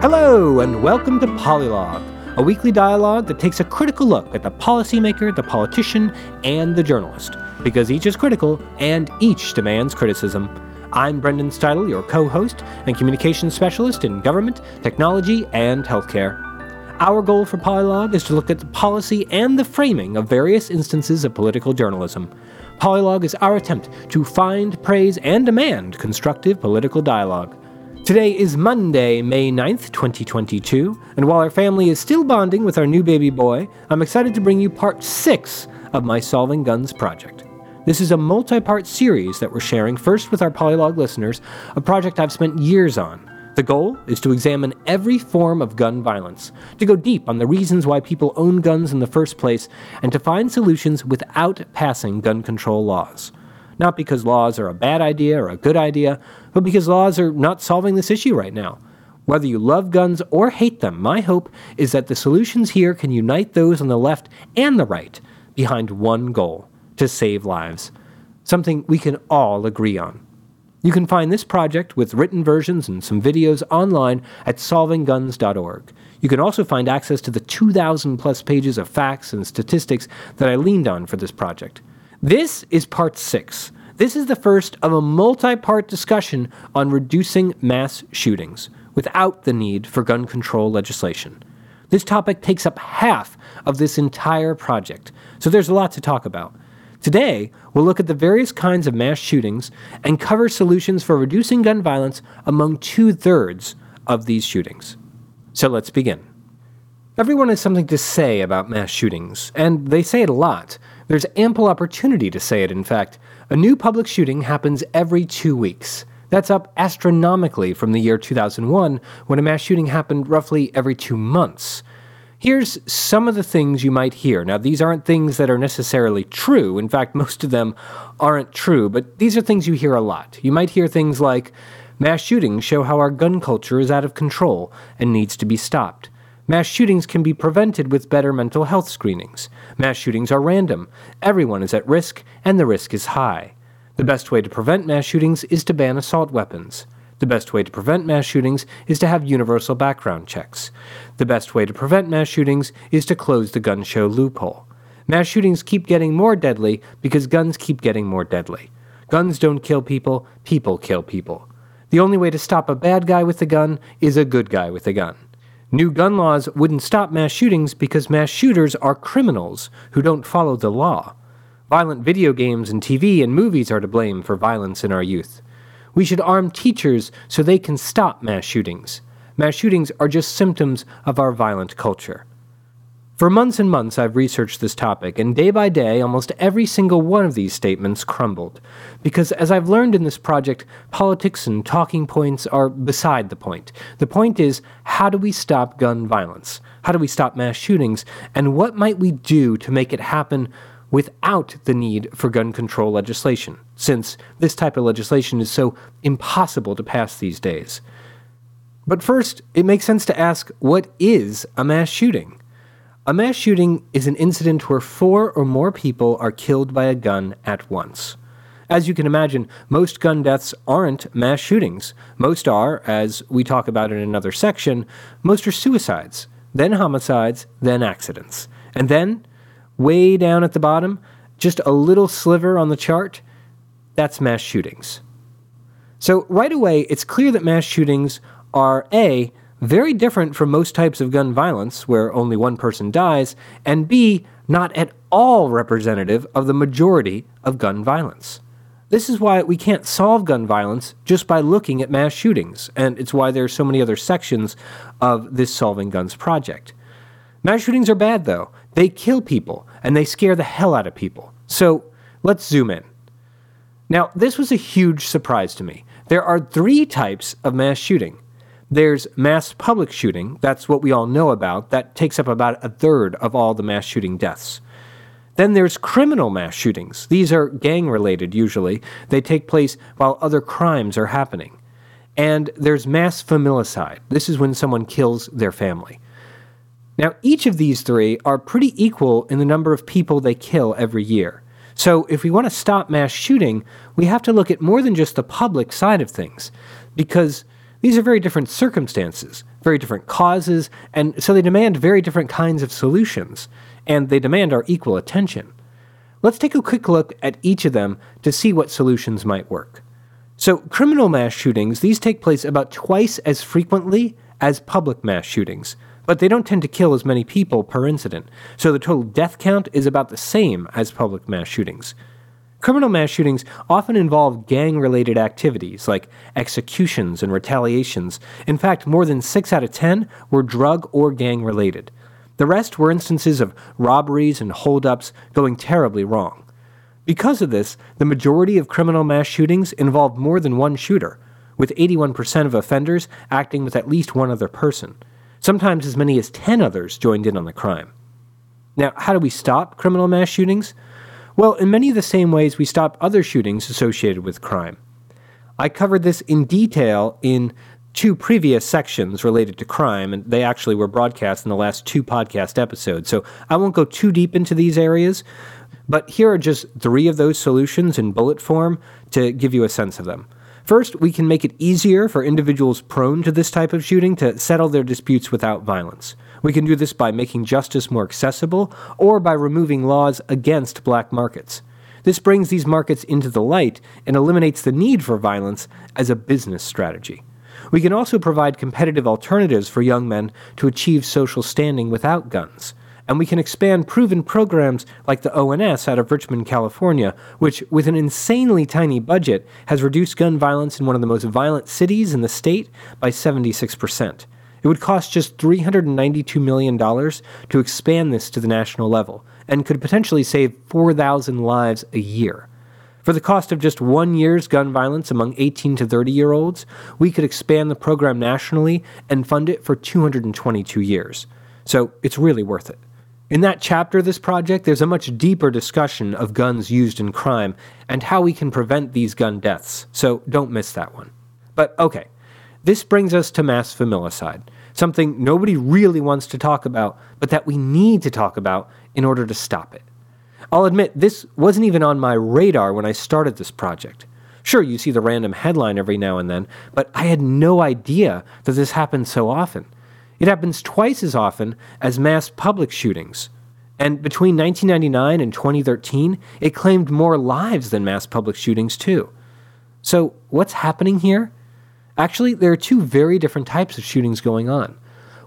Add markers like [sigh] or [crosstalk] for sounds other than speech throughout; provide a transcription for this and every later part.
Hello, and welcome to Polylog, a weekly dialogue that takes a critical look at the policymaker, the politician, and the journalist, because each is critical and each demands criticism. I'm Brendan Steidle, your co host and communications specialist in government, technology, and healthcare. Our goal for Polylog is to look at the policy and the framing of various instances of political journalism. Polylog is our attempt to find, praise, and demand constructive political dialogue. Today is Monday, May 9th, 2022, and while our family is still bonding with our new baby boy, I'm excited to bring you part 6 of my Solving Guns project. This is a multi part series that we're sharing first with our Polylog listeners, a project I've spent years on. The goal is to examine every form of gun violence, to go deep on the reasons why people own guns in the first place, and to find solutions without passing gun control laws. Not because laws are a bad idea or a good idea, but because laws are not solving this issue right now. Whether you love guns or hate them, my hope is that the solutions here can unite those on the left and the right behind one goal to save lives. Something we can all agree on. You can find this project with written versions and some videos online at solvingguns.org. You can also find access to the 2,000 plus pages of facts and statistics that I leaned on for this project. This is part six. This is the first of a multi part discussion on reducing mass shootings without the need for gun control legislation. This topic takes up half of this entire project, so there's a lot to talk about. Today, we'll look at the various kinds of mass shootings and cover solutions for reducing gun violence among two thirds of these shootings. So let's begin. Everyone has something to say about mass shootings, and they say it a lot. There's ample opportunity to say it, in fact. A new public shooting happens every two weeks. That's up astronomically from the year 2001, when a mass shooting happened roughly every two months. Here's some of the things you might hear. Now, these aren't things that are necessarily true. In fact, [laughs] most of them aren't true, but these are things you hear a lot. You might hear things like mass shootings show how our gun culture is out of control and needs to be stopped. Mass shootings can be prevented with better mental health screenings. Mass shootings are random. Everyone is at risk, and the risk is high. The best way to prevent mass shootings is to ban assault weapons. The best way to prevent mass shootings is to have universal background checks. The best way to prevent mass shootings is to close the gun show loophole. Mass shootings keep getting more deadly because guns keep getting more deadly. Guns don't kill people, people kill people. The only way to stop a bad guy with a gun is a good guy with a gun. New gun laws wouldn't stop mass shootings because mass shooters are criminals who don't follow the law. Violent video games and TV and movies are to blame for violence in our youth. We should arm teachers so they can stop mass shootings. Mass shootings are just symptoms of our violent culture. For months and months, I've researched this topic, and day by day, almost every single one of these statements crumbled. Because as I've learned in this project, politics and talking points are beside the point. The point is how do we stop gun violence? How do we stop mass shootings? And what might we do to make it happen without the need for gun control legislation, since this type of legislation is so impossible to pass these days? But first, it makes sense to ask what is a mass shooting? A mass shooting is an incident where four or more people are killed by a gun at once. As you can imagine, most gun deaths aren't mass shootings. Most are, as we talk about in another section, most are suicides, then homicides, then accidents. And then, way down at the bottom, just a little sliver on the chart, that's mass shootings. So, right away, it's clear that mass shootings are A, very different from most types of gun violence, where only one person dies, and B, not at all representative of the majority of gun violence. This is why we can't solve gun violence just by looking at mass shootings, and it's why there are so many other sections of this Solving Guns project. Mass shootings are bad, though. They kill people, and they scare the hell out of people. So let's zoom in. Now, this was a huge surprise to me. There are three types of mass shooting there's mass public shooting. That's what we all know about. That takes up about a third of all the mass shooting deaths. Then there's criminal mass shootings. These are gang related usually. They take place while other crimes are happening. And there's mass familicide. This is when someone kills their family. Now, each of these three are pretty equal in the number of people they kill every year. So, if we want to stop mass shooting, we have to look at more than just the public side of things, because These are very different circumstances, very different causes, and so they demand very different kinds of solutions, and they demand our equal attention. Let's take a quick look at each of them to see what solutions might work. So, criminal mass shootings, these take place about twice as frequently as public mass shootings, but they don't tend to kill as many people per incident, so the total death count is about the same as public mass shootings. Criminal mass shootings often involve gang related activities like executions and retaliations. In fact, more than 6 out of 10 were drug or gang related. The rest were instances of robberies and holdups going terribly wrong. Because of this, the majority of criminal mass shootings involve more than one shooter, with 81% of offenders acting with at least one other person. Sometimes as many as 10 others joined in on the crime. Now, how do we stop criminal mass shootings? Well, in many of the same ways we stop other shootings associated with crime. I covered this in detail in two previous sections related to crime, and they actually were broadcast in the last two podcast episodes. So I won't go too deep into these areas, but here are just three of those solutions in bullet form to give you a sense of them. First, we can make it easier for individuals prone to this type of shooting to settle their disputes without violence. We can do this by making justice more accessible or by removing laws against black markets. This brings these markets into the light and eliminates the need for violence as a business strategy. We can also provide competitive alternatives for young men to achieve social standing without guns. And we can expand proven programs like the ONS out of Richmond, California, which, with an insanely tiny budget, has reduced gun violence in one of the most violent cities in the state by 76%. It would cost just $392 million to expand this to the national level, and could potentially save 4,000 lives a year. For the cost of just one year's gun violence among 18 to 30 year olds, we could expand the program nationally and fund it for 222 years. So it's really worth it. In that chapter of this project, there's a much deeper discussion of guns used in crime and how we can prevent these gun deaths, so don't miss that one. But okay, this brings us to mass familicide, something nobody really wants to talk about, but that we need to talk about in order to stop it. I'll admit, this wasn't even on my radar when I started this project. Sure, you see the random headline every now and then, but I had no idea that this happens so often. It happens twice as often as mass public shootings. And between 1999 and 2013, it claimed more lives than mass public shootings, too. So, what's happening here? Actually, there are two very different types of shootings going on.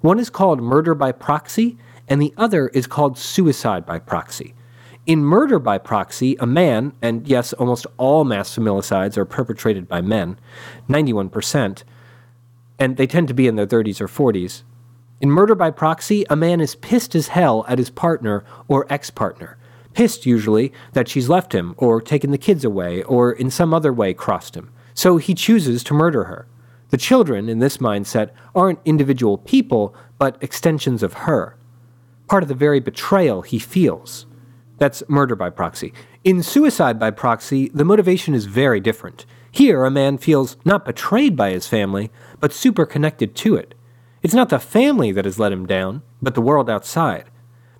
One is called murder by proxy, and the other is called suicide by proxy. In murder by proxy, a man, and yes, almost all mass familicides are perpetrated by men, 91%, and they tend to be in their 30s or 40s. In murder by proxy, a man is pissed as hell at his partner or ex partner. Pissed, usually, that she's left him, or taken the kids away, or in some other way crossed him. So he chooses to murder her. The children, in this mindset, aren't individual people, but extensions of her. Part of the very betrayal he feels. That's murder by proxy. In suicide by proxy, the motivation is very different. Here, a man feels not betrayed by his family, but super connected to it. It's not the family that has let him down, but the world outside.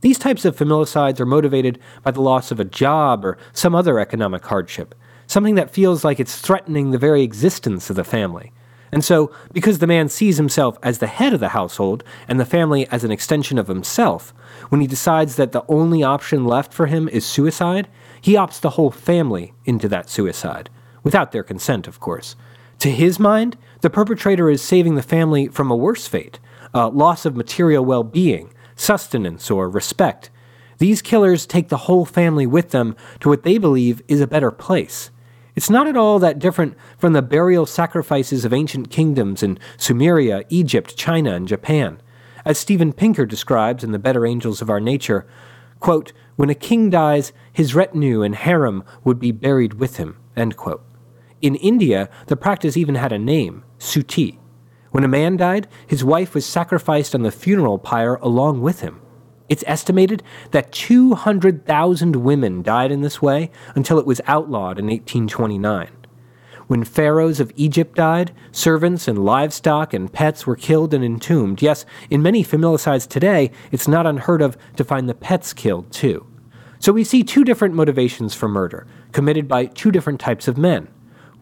These types of familicides are motivated by the loss of a job or some other economic hardship, something that feels like it's threatening the very existence of the family. And so, because the man sees himself as the head of the household and the family as an extension of himself, when he decides that the only option left for him is suicide, he opts the whole family into that suicide, without their consent, of course. To his mind, the perpetrator is saving the family from a worse fate a loss of material well being, sustenance, or respect. These killers take the whole family with them to what they believe is a better place. It's not at all that different from the burial sacrifices of ancient kingdoms in Sumeria, Egypt, China, and Japan. As Steven Pinker describes in The Better Angels of Our Nature, quote, when a king dies, his retinue and harem would be buried with him. In India, the practice even had a name, suttee. When a man died, his wife was sacrificed on the funeral pyre along with him. It's estimated that 200,000 women died in this way until it was outlawed in 1829. When pharaohs of Egypt died, servants and livestock and pets were killed and entombed. Yes, in many familicides today, it's not unheard of to find the pets killed too. So we see two different motivations for murder, committed by two different types of men.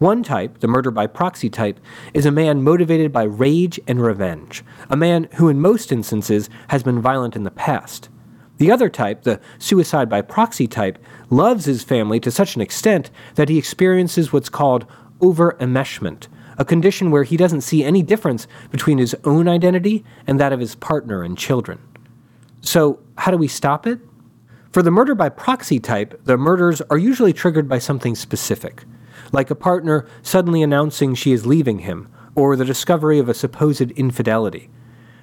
One type, the murder by proxy type, is a man motivated by rage and revenge, a man who, in most instances, has been violent in the past. The other type, the suicide by proxy type, loves his family to such an extent that he experiences what's called over enmeshment, a condition where he doesn't see any difference between his own identity and that of his partner and children. So, how do we stop it? For the murder by proxy type, the murders are usually triggered by something specific, like a partner suddenly announcing she is leaving him, or the discovery of a supposed infidelity.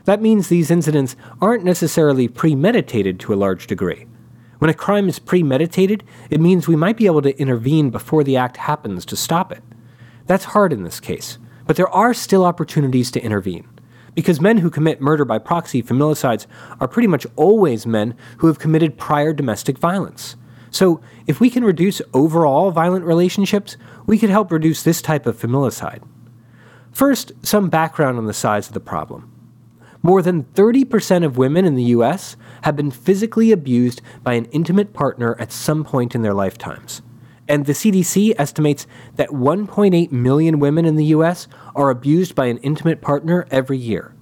That means these incidents aren't necessarily premeditated to a large degree. When a crime is premeditated, it means we might be able to intervene before the act happens to stop it. That's hard in this case, but there are still opportunities to intervene. Because men who commit murder by proxy familicides are pretty much always men who have committed prior domestic violence. So, if we can reduce overall violent relationships, we could help reduce this type of familicide. First, some background on the size of the problem. More than 30% of women in the US have been physically abused by an intimate partner at some point in their lifetimes and the CDC estimates that 1.8 million women in the US are abused by an intimate partner every year,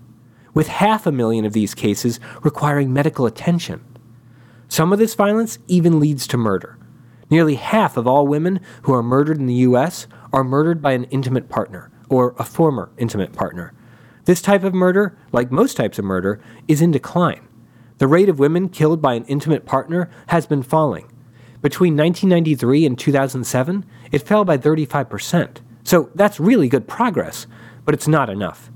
with half a million of these cases requiring medical attention. Some of this violence even leads to murder. Nearly half of all women who are murdered in the US are murdered by an intimate partner, or a former intimate partner. This type of murder, like most types of murder, is in decline. The rate of women killed by an intimate partner has been falling, between 1993 and 2007, it fell by 35%. So that's really good progress, but it's not enough.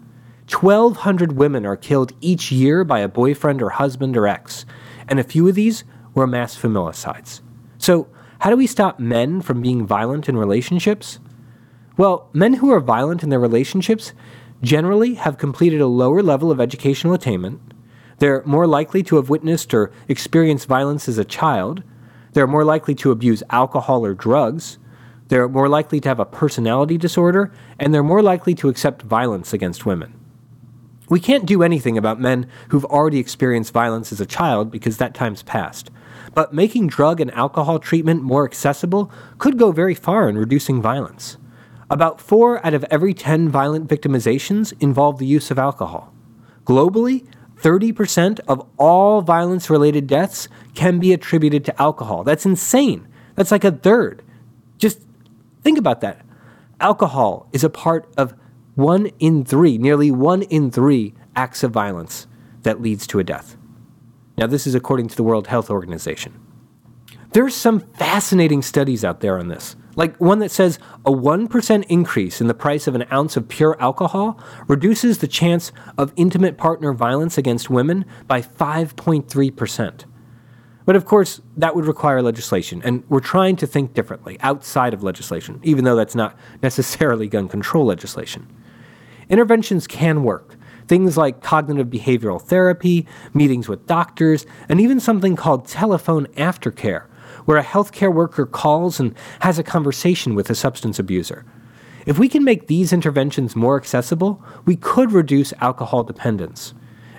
1,200 women are killed each year by a boyfriend or husband or ex, and a few of these were mass familicides. So, how do we stop men from being violent in relationships? Well, men who are violent in their relationships generally have completed a lower level of educational attainment. They're more likely to have witnessed or experienced violence as a child, they're more likely to abuse alcohol or drugs. They're more likely to have a personality disorder, and they're more likely to accept violence against women. We can't do anything about men who've already experienced violence as a child because that time's past. But making drug and alcohol treatment more accessible could go very far in reducing violence. About 4 out of every 10 violent victimizations involve the use of alcohol. Globally, 30% of all violence related deaths can be attributed to alcohol. That's insane. That's like a third. Just think about that. Alcohol is a part of one in three, nearly one in three acts of violence that leads to a death. Now, this is according to the World Health Organization. There are some fascinating studies out there on this. Like one that says a 1% increase in the price of an ounce of pure alcohol reduces the chance of intimate partner violence against women by 5.3%. But of course, that would require legislation, and we're trying to think differently outside of legislation, even though that's not necessarily gun control legislation. Interventions can work. Things like cognitive behavioral therapy, meetings with doctors, and even something called telephone aftercare, where a healthcare worker calls and has a conversation with a substance abuser. If we can make these interventions more accessible, we could reduce alcohol dependence.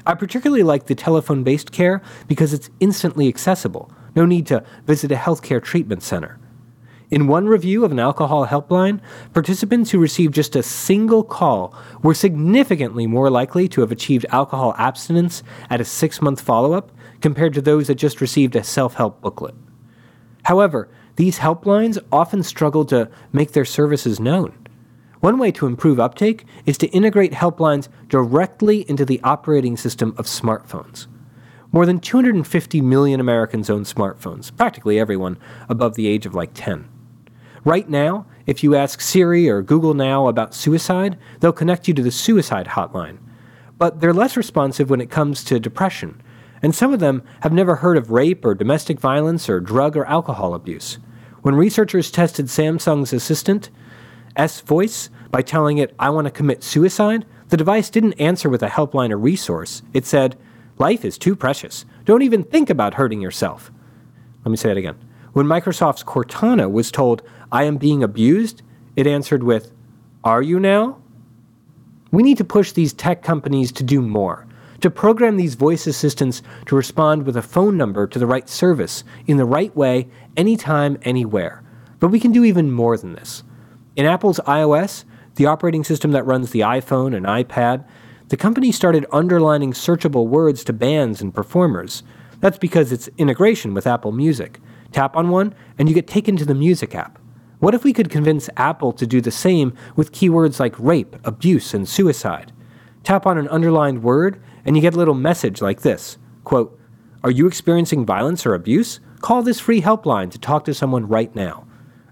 I particularly like the telephone based care because it's instantly accessible, no need to visit a healthcare treatment center. In one review of an alcohol helpline, participants who received just a single call were significantly more likely to have achieved alcohol abstinence at a six month follow up compared to those that just received a self help booklet. However, these helplines often struggle to make their services known. One way to improve uptake is to integrate helplines directly into the operating system of smartphones. More than 250 million Americans own smartphones, practically everyone above the age of like 10. Right now, if you ask Siri or Google Now about suicide, they'll connect you to the suicide hotline. But they're less responsive when it comes to depression, and some of them have never heard of rape or domestic violence or drug or alcohol abuse. When researchers tested Samsung's assistant, S Voice, by telling it, I want to commit suicide, the device didn't answer with a helpline or resource. It said, Life is too precious. Don't even think about hurting yourself. Let me say it again. When Microsoft's Cortana was told, I am being abused, it answered with, Are you now? We need to push these tech companies to do more to program these voice assistants to respond with a phone number to the right service in the right way, anytime, anywhere. But we can do even more than this. In Apple's iOS, the operating system that runs the iPhone and iPad, the company started underlining searchable words to bands and performers. That's because it's integration with Apple Music. Tap on one, and you get taken to the music app. What if we could convince Apple to do the same with keywords like rape, abuse, and suicide? Tap on an underlined word, and you get a little message like this quote, Are you experiencing violence or abuse? Call this free helpline to talk to someone right now.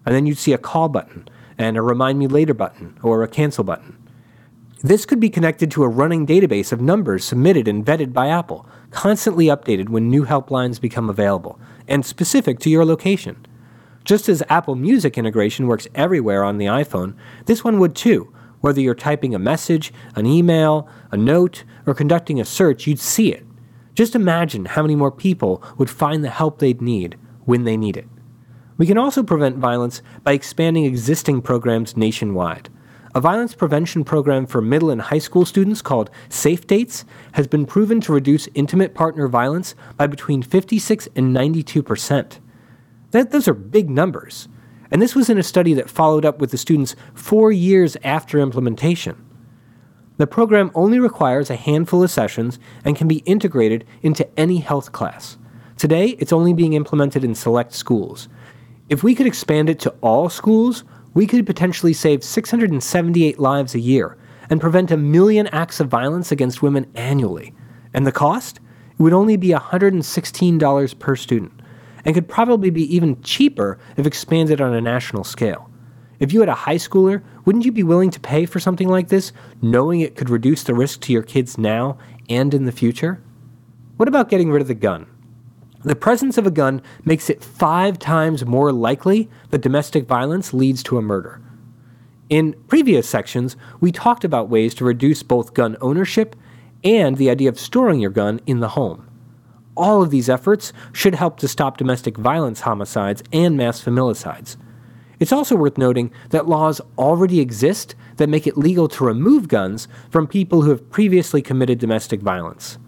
And then you'd see a call button, and a remind me later button, or a cancel button. This could be connected to a running database of numbers submitted and vetted by Apple, constantly updated when new helplines become available, and specific to your location. Just as Apple Music integration works everywhere on the iPhone, this one would too. Whether you're typing a message, an email, a note, or conducting a search, you'd see it. Just imagine how many more people would find the help they'd need when they need it. We can also prevent violence by expanding existing programs nationwide. A violence prevention program for middle and high school students called Safe Dates has been proven to reduce intimate partner violence by between 56 and 92 percent. those are big numbers. And this was in a study that followed up with the students four years after implementation. The program only requires a handful of sessions and can be integrated into any health class. Today, it's only being implemented in select schools. If we could expand it to all schools, we could potentially save 678 lives a year and prevent a million acts of violence against women annually. And the cost? It would only be $116 per student, and could probably be even cheaper if expanded on a national scale. If you had a high schooler, wouldn't you be willing to pay for something like this, knowing it could reduce the risk to your kids now and in the future? What about getting rid of the gun? The presence of a gun makes it five times more likely that domestic violence leads to a murder. In previous sections, we talked about ways to reduce both gun ownership and the idea of storing your gun in the home. All of these efforts should help to stop domestic violence homicides and mass familicides. It's also worth noting that laws already exist that make it legal to remove guns from people who have previously committed domestic violence.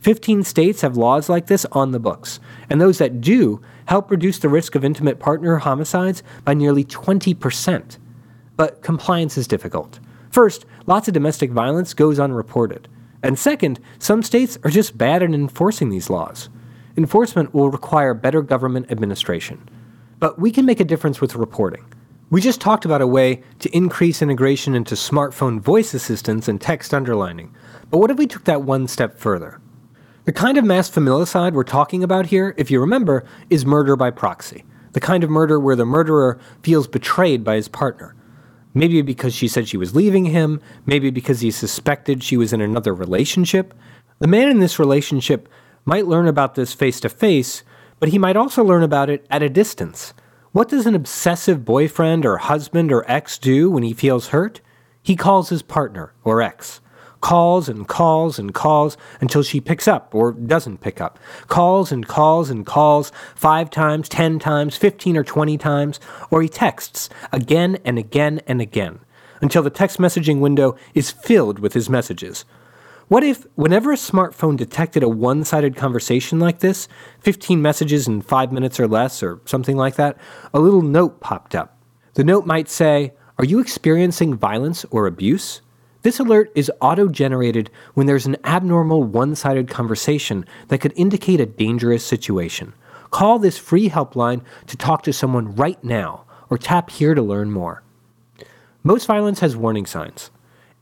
15 states have laws like this on the books, and those that do help reduce the risk of intimate partner homicides by nearly 20%. But compliance is difficult. First, lots of domestic violence goes unreported. And second, some states are just bad at enforcing these laws. Enforcement will require better government administration. But we can make a difference with reporting. We just talked about a way to increase integration into smartphone voice assistants and text underlining. But what if we took that one step further? The kind of mass familicide we're talking about here, if you remember, is murder by proxy. The kind of murder where the murderer feels betrayed by his partner. Maybe because she said she was leaving him, maybe because he suspected she was in another relationship. The man in this relationship might learn about this face to face, but he might also learn about it at a distance. What does an obsessive boyfriend or husband or ex do when he feels hurt? He calls his partner or ex calls and calls and calls until she picks up or doesn't pick up. Calls and calls and calls five times, ten times, fifteen or twenty times, or he texts again and again and again until the text messaging window is filled with his messages. What if, whenever a smartphone detected a one sided conversation like this, 15 messages in five minutes or less, or something like that, a little note popped up? The note might say, Are you experiencing violence or abuse? This alert is auto generated when there's an abnormal one sided conversation that could indicate a dangerous situation. Call this free helpline to talk to someone right now, or tap here to learn more. Most violence has warning signs,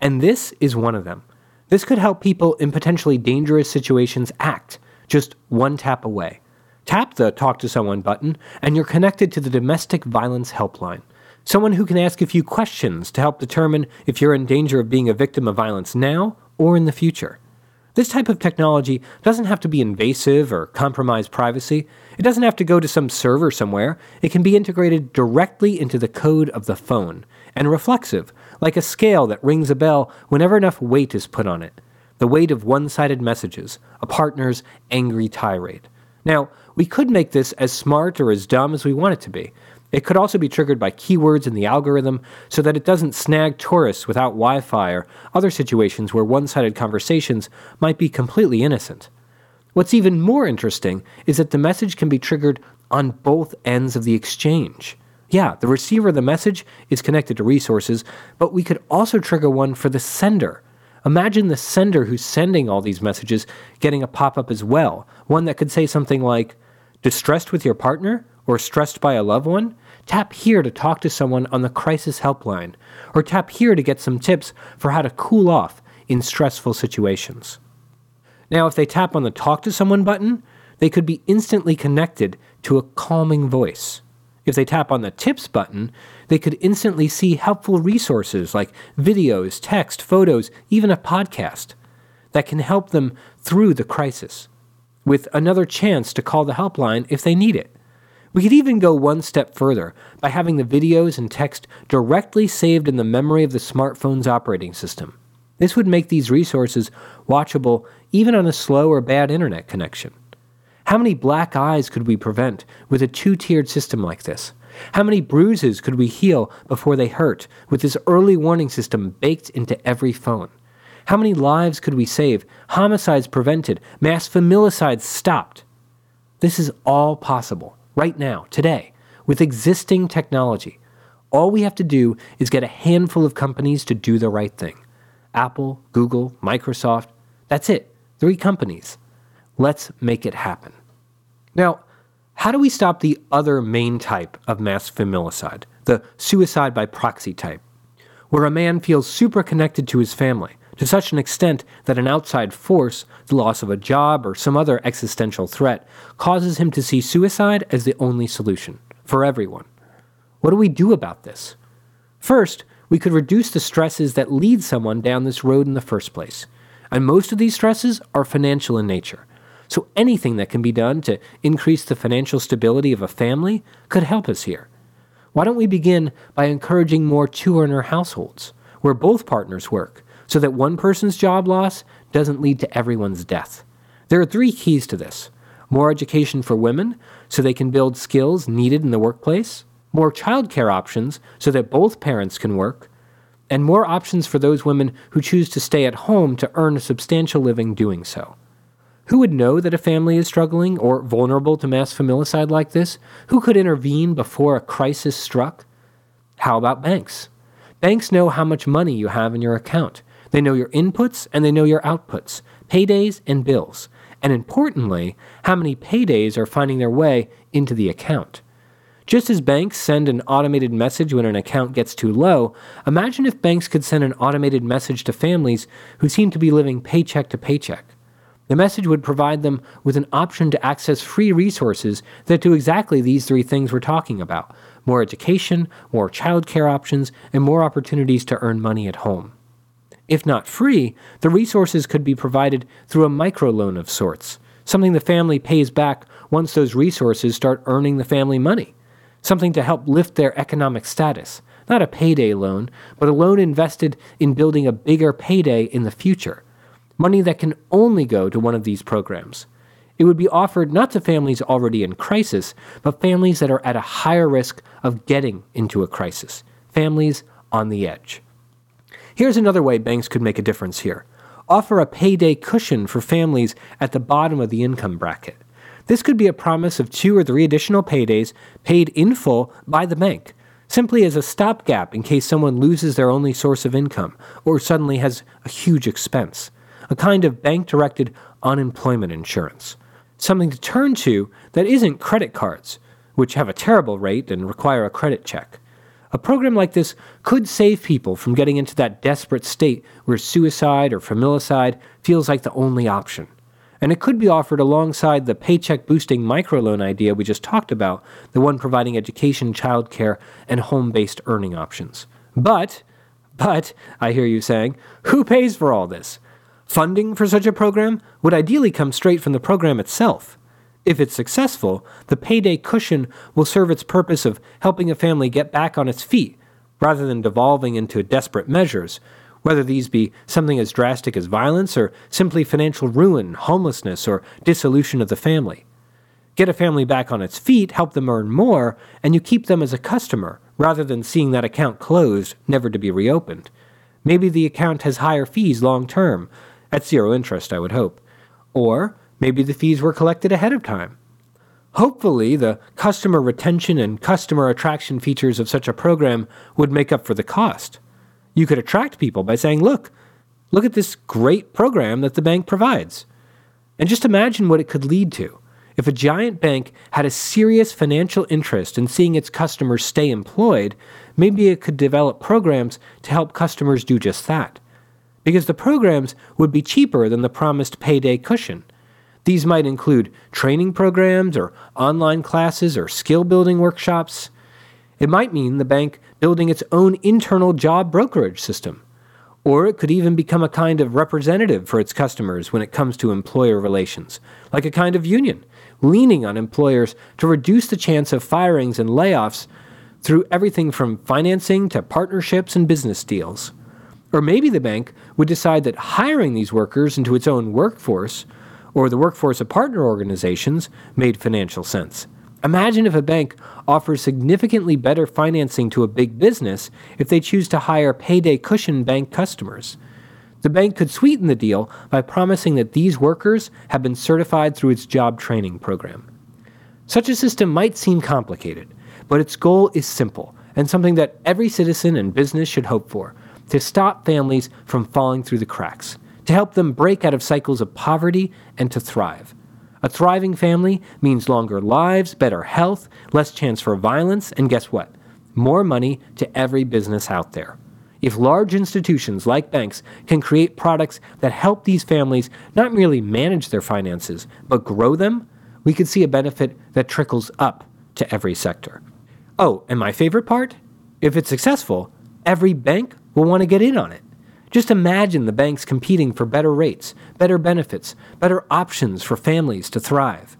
and this is one of them. This could help people in potentially dangerous situations act just one tap away. Tap the Talk to Someone button, and you're connected to the Domestic Violence Helpline someone who can ask a few questions to help determine if you're in danger of being a victim of violence now or in the future. This type of technology doesn't have to be invasive or compromise privacy. It doesn't have to go to some server somewhere. It can be integrated directly into the code of the phone and reflexive, like a scale that rings a bell whenever enough weight is put on it. The weight of one sided messages, a partner's angry tirade. Now, we could make this as smart or as dumb as we want it to be, it could also be triggered by keywords in the algorithm so that it doesn't snag tourists without Wi Fi or other situations where one sided conversations might be completely innocent. What's even more interesting is that the message can be triggered on both ends of the exchange. Yeah, the receiver of the message is connected to resources, but we could also trigger one for the sender. Imagine the sender who's sending all these messages getting a pop up as well, one that could say something like, Distressed with your partner? Or stressed by a loved one? Tap here to talk to someone on the crisis helpline, or tap here to get some tips for how to cool off in stressful situations. Now, if they tap on the Talk to Someone button, they could be instantly connected to a calming voice. If they tap on the Tips button, they could instantly see helpful resources like videos, text, photos, even a podcast that can help them through the crisis, with another chance to call the helpline if they need it. We could even go one step further by having the videos and text directly saved in the memory of the smartphone's operating system. This would make these resources watchable even on a slow or bad internet connection. How many black eyes could we prevent with a two tiered system like this? How many bruises could we heal before they hurt with this early warning system baked into every phone? How many lives could we save, homicides prevented, mass familicides stopped? This is all possible right now, today, with existing technology. All we have to do is get a handful of companies to do the right thing Apple, Google, Microsoft. That's it. Three companies. Let's make it happen. Now, how do we stop the other main type of mass familicide, the suicide by proxy type, where a man feels super connected to his family, to such an extent that an outside force, the loss of a job or some other existential threat, causes him to see suicide as the only solution for everyone. What do we do about this? First, we could reduce the stresses that lead someone down this road in the first place. And most of these stresses are financial in nature. So anything that can be done to increase the financial stability of a family could help us here. Why don't we begin by encouraging more two earner households, where both partners work, so that one person's job loss doesn't lead to everyone's death. There are three keys to this more education for women, so they can build skills needed in the workplace, more childcare options, so that both parents can work, and more options for those women who choose to stay at home to earn a substantial living doing so. Who would know that a family is struggling or vulnerable to mass familicide like this? Who could intervene before a crisis struck? How about banks? Banks know how much money you have in your account. They know your inputs and they know your outputs, paydays and bills, and importantly, how many paydays are finding their way into the account. Just as banks send an automated message when an account gets too low, imagine if banks could send an automated message to families who seem to be living paycheck to paycheck. The message would provide them with an option to access free resources that do exactly these three things we're talking about more education, more childcare options, and more opportunities to earn money at home. If not free, the resources could be provided through a microloan of sorts, something the family pays back once those resources start earning the family money, something to help lift their economic status. Not a payday loan, but a loan invested in building a bigger payday in the future. Money that can only go to one of these programs. It would be offered not to families already in crisis, but families that are at a higher risk of getting into a crisis, families on the edge. Here's another way banks could make a difference here offer a payday cushion for families at the bottom of the income bracket. This could be a promise of two or three additional paydays paid in full by the bank, simply as a stopgap in case someone loses their only source of income or suddenly has a huge expense. A kind of bank directed unemployment insurance. Something to turn to that isn't credit cards, which have a terrible rate and require a credit check. A program like this could save people from getting into that desperate state where suicide or familicide feels like the only option. And it could be offered alongside the paycheck boosting microloan idea we just talked about, the one providing education, childcare, and home based earning options. But, but, I hear you saying, who pays for all this? Funding for such a program would ideally come straight from the program itself. If it's successful, the payday cushion will serve its purpose of helping a family get back on its feet, rather than devolving into desperate measures, whether these be something as drastic as violence or simply financial ruin, homelessness, or dissolution of the family. Get a family back on its feet, help them earn more, and you keep them as a customer, rather than seeing that account closed, never to be reopened. Maybe the account has higher fees long term, at zero interest, I would hope. Or Maybe the fees were collected ahead of time. Hopefully, the customer retention and customer attraction features of such a program would make up for the cost. You could attract people by saying, look, look at this great program that the bank provides. And just imagine what it could lead to. If a giant bank had a serious financial interest in seeing its customers stay employed, maybe it could develop programs to help customers do just that. Because the programs would be cheaper than the promised payday cushion. These might include training programs or online classes or skill building workshops. It might mean the bank building its own internal job brokerage system. Or it could even become a kind of representative for its customers when it comes to employer relations, like a kind of union, leaning on employers to reduce the chance of firings and layoffs through everything from financing to partnerships and business deals. Or maybe the bank would decide that hiring these workers into its own workforce, or the workforce of partner organizations, made financial sense. Imagine if a bank offers significantly better financing to a big business if they choose to hire payday cushion bank customers. The bank could sweeten the deal by promising that these workers have been certified through its job training program. Such a system might seem complicated, but its goal is simple and something that every citizen and business should hope for to stop families from falling through the cracks, to help them break out of cycles of poverty and to thrive. A thriving family means longer lives, better health, less chance for violence, and guess what? More money to every business out there. If large institutions like banks can create products that help these families not merely manage their finances, but grow them, we could see a benefit that trickles up to every sector. Oh, and my favorite part? If it's successful, every bank will want to get in on it. Just imagine the banks competing for better rates, better benefits, better options for families to thrive.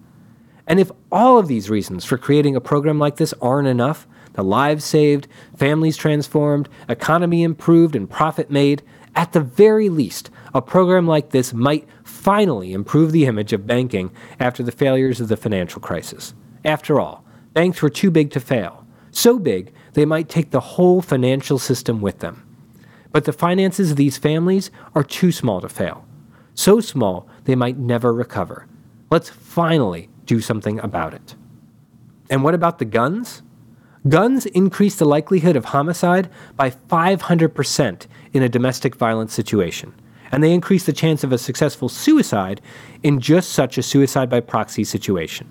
And if all of these reasons for creating a program like this aren't enough, the lives saved, families transformed, economy improved, and profit made, at the very least, a program like this might finally improve the image of banking after the failures of the financial crisis. After all, banks were too big to fail. So big, they might take the whole financial system with them. But the finances of these families are too small to fail. So small, they might never recover. Let's finally do something about it. And what about the guns? Guns increase the likelihood of homicide by 500% in a domestic violence situation, and they increase the chance of a successful suicide in just such a suicide by proxy situation.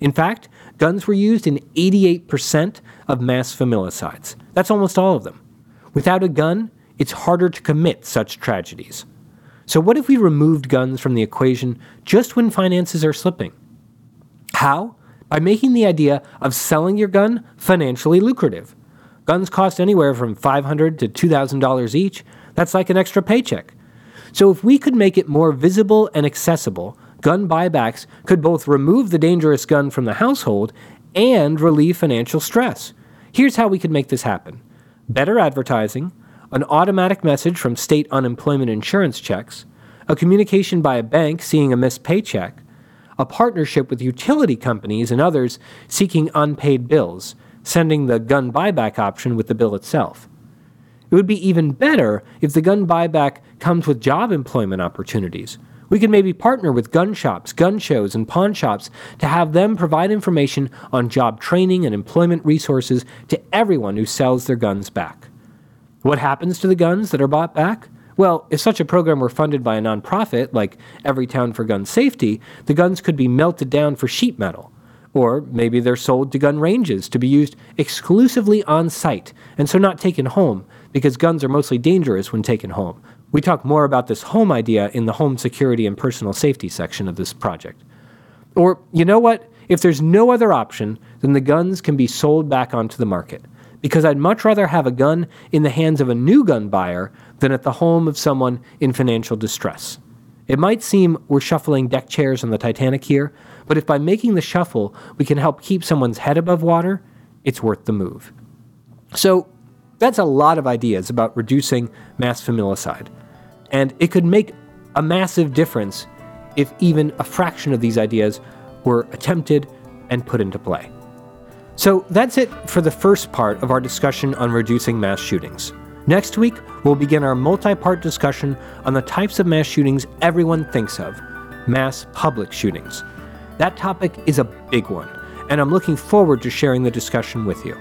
In fact, guns were used in 88% of mass familicides. That's almost all of them. Without a gun, it's harder to commit such tragedies. So, what if we removed guns from the equation just when finances are slipping? How? By making the idea of selling your gun financially lucrative. Guns cost anywhere from $500 to $2,000 each. That's like an extra paycheck. So, if we could make it more visible and accessible, gun buybacks could both remove the dangerous gun from the household and relieve financial stress. Here's how we could make this happen better advertising, an automatic message from state unemployment insurance checks, a communication by a bank seeing a missed paycheck, a partnership with utility companies and others seeking unpaid bills, sending the gun buyback option with the bill itself. It would be even better if the gun buyback comes with job employment opportunities. We could maybe partner with gun shops, gun shows, and pawn shops to have them provide information on job training and employment resources to everyone who sells their guns back. What happens to the guns that are bought back? Well, if such a program were funded by a nonprofit like Everytown for Gun Safety, the guns could be melted down for sheet metal. Or maybe they're sold to gun ranges to be used exclusively on site and so not taken home because guns are mostly dangerous when taken home. We talk more about this home idea in the home security and personal safety section of this project. Or, you know what? If there's no other option, then the guns can be sold back onto the market because I'd much rather have a gun in the hands of a new gun buyer than at the home of someone in financial distress. It might seem we're shuffling deck chairs on the Titanic here, but if by making the shuffle we can help keep someone's head above water, it's worth the move. So, that's a lot of ideas about reducing mass familicide. And it could make a massive difference if even a fraction of these ideas were attempted and put into play. So that's it for the first part of our discussion on reducing mass shootings. Next week, we'll begin our multi part discussion on the types of mass shootings everyone thinks of mass public shootings. That topic is a big one, and I'm looking forward to sharing the discussion with you.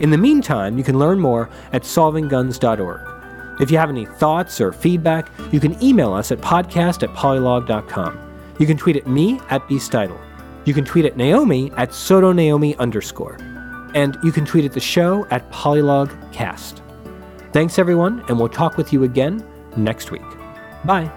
In the meantime, you can learn more at solvingguns.org. If you have any thoughts or feedback, you can email us at podcast at polylog.com. You can tweet at me at bsteidle. You can tweet at Naomi at sotonaomi underscore. And you can tweet at the show at polylogcast. Thanks, everyone, and we'll talk with you again next week. Bye.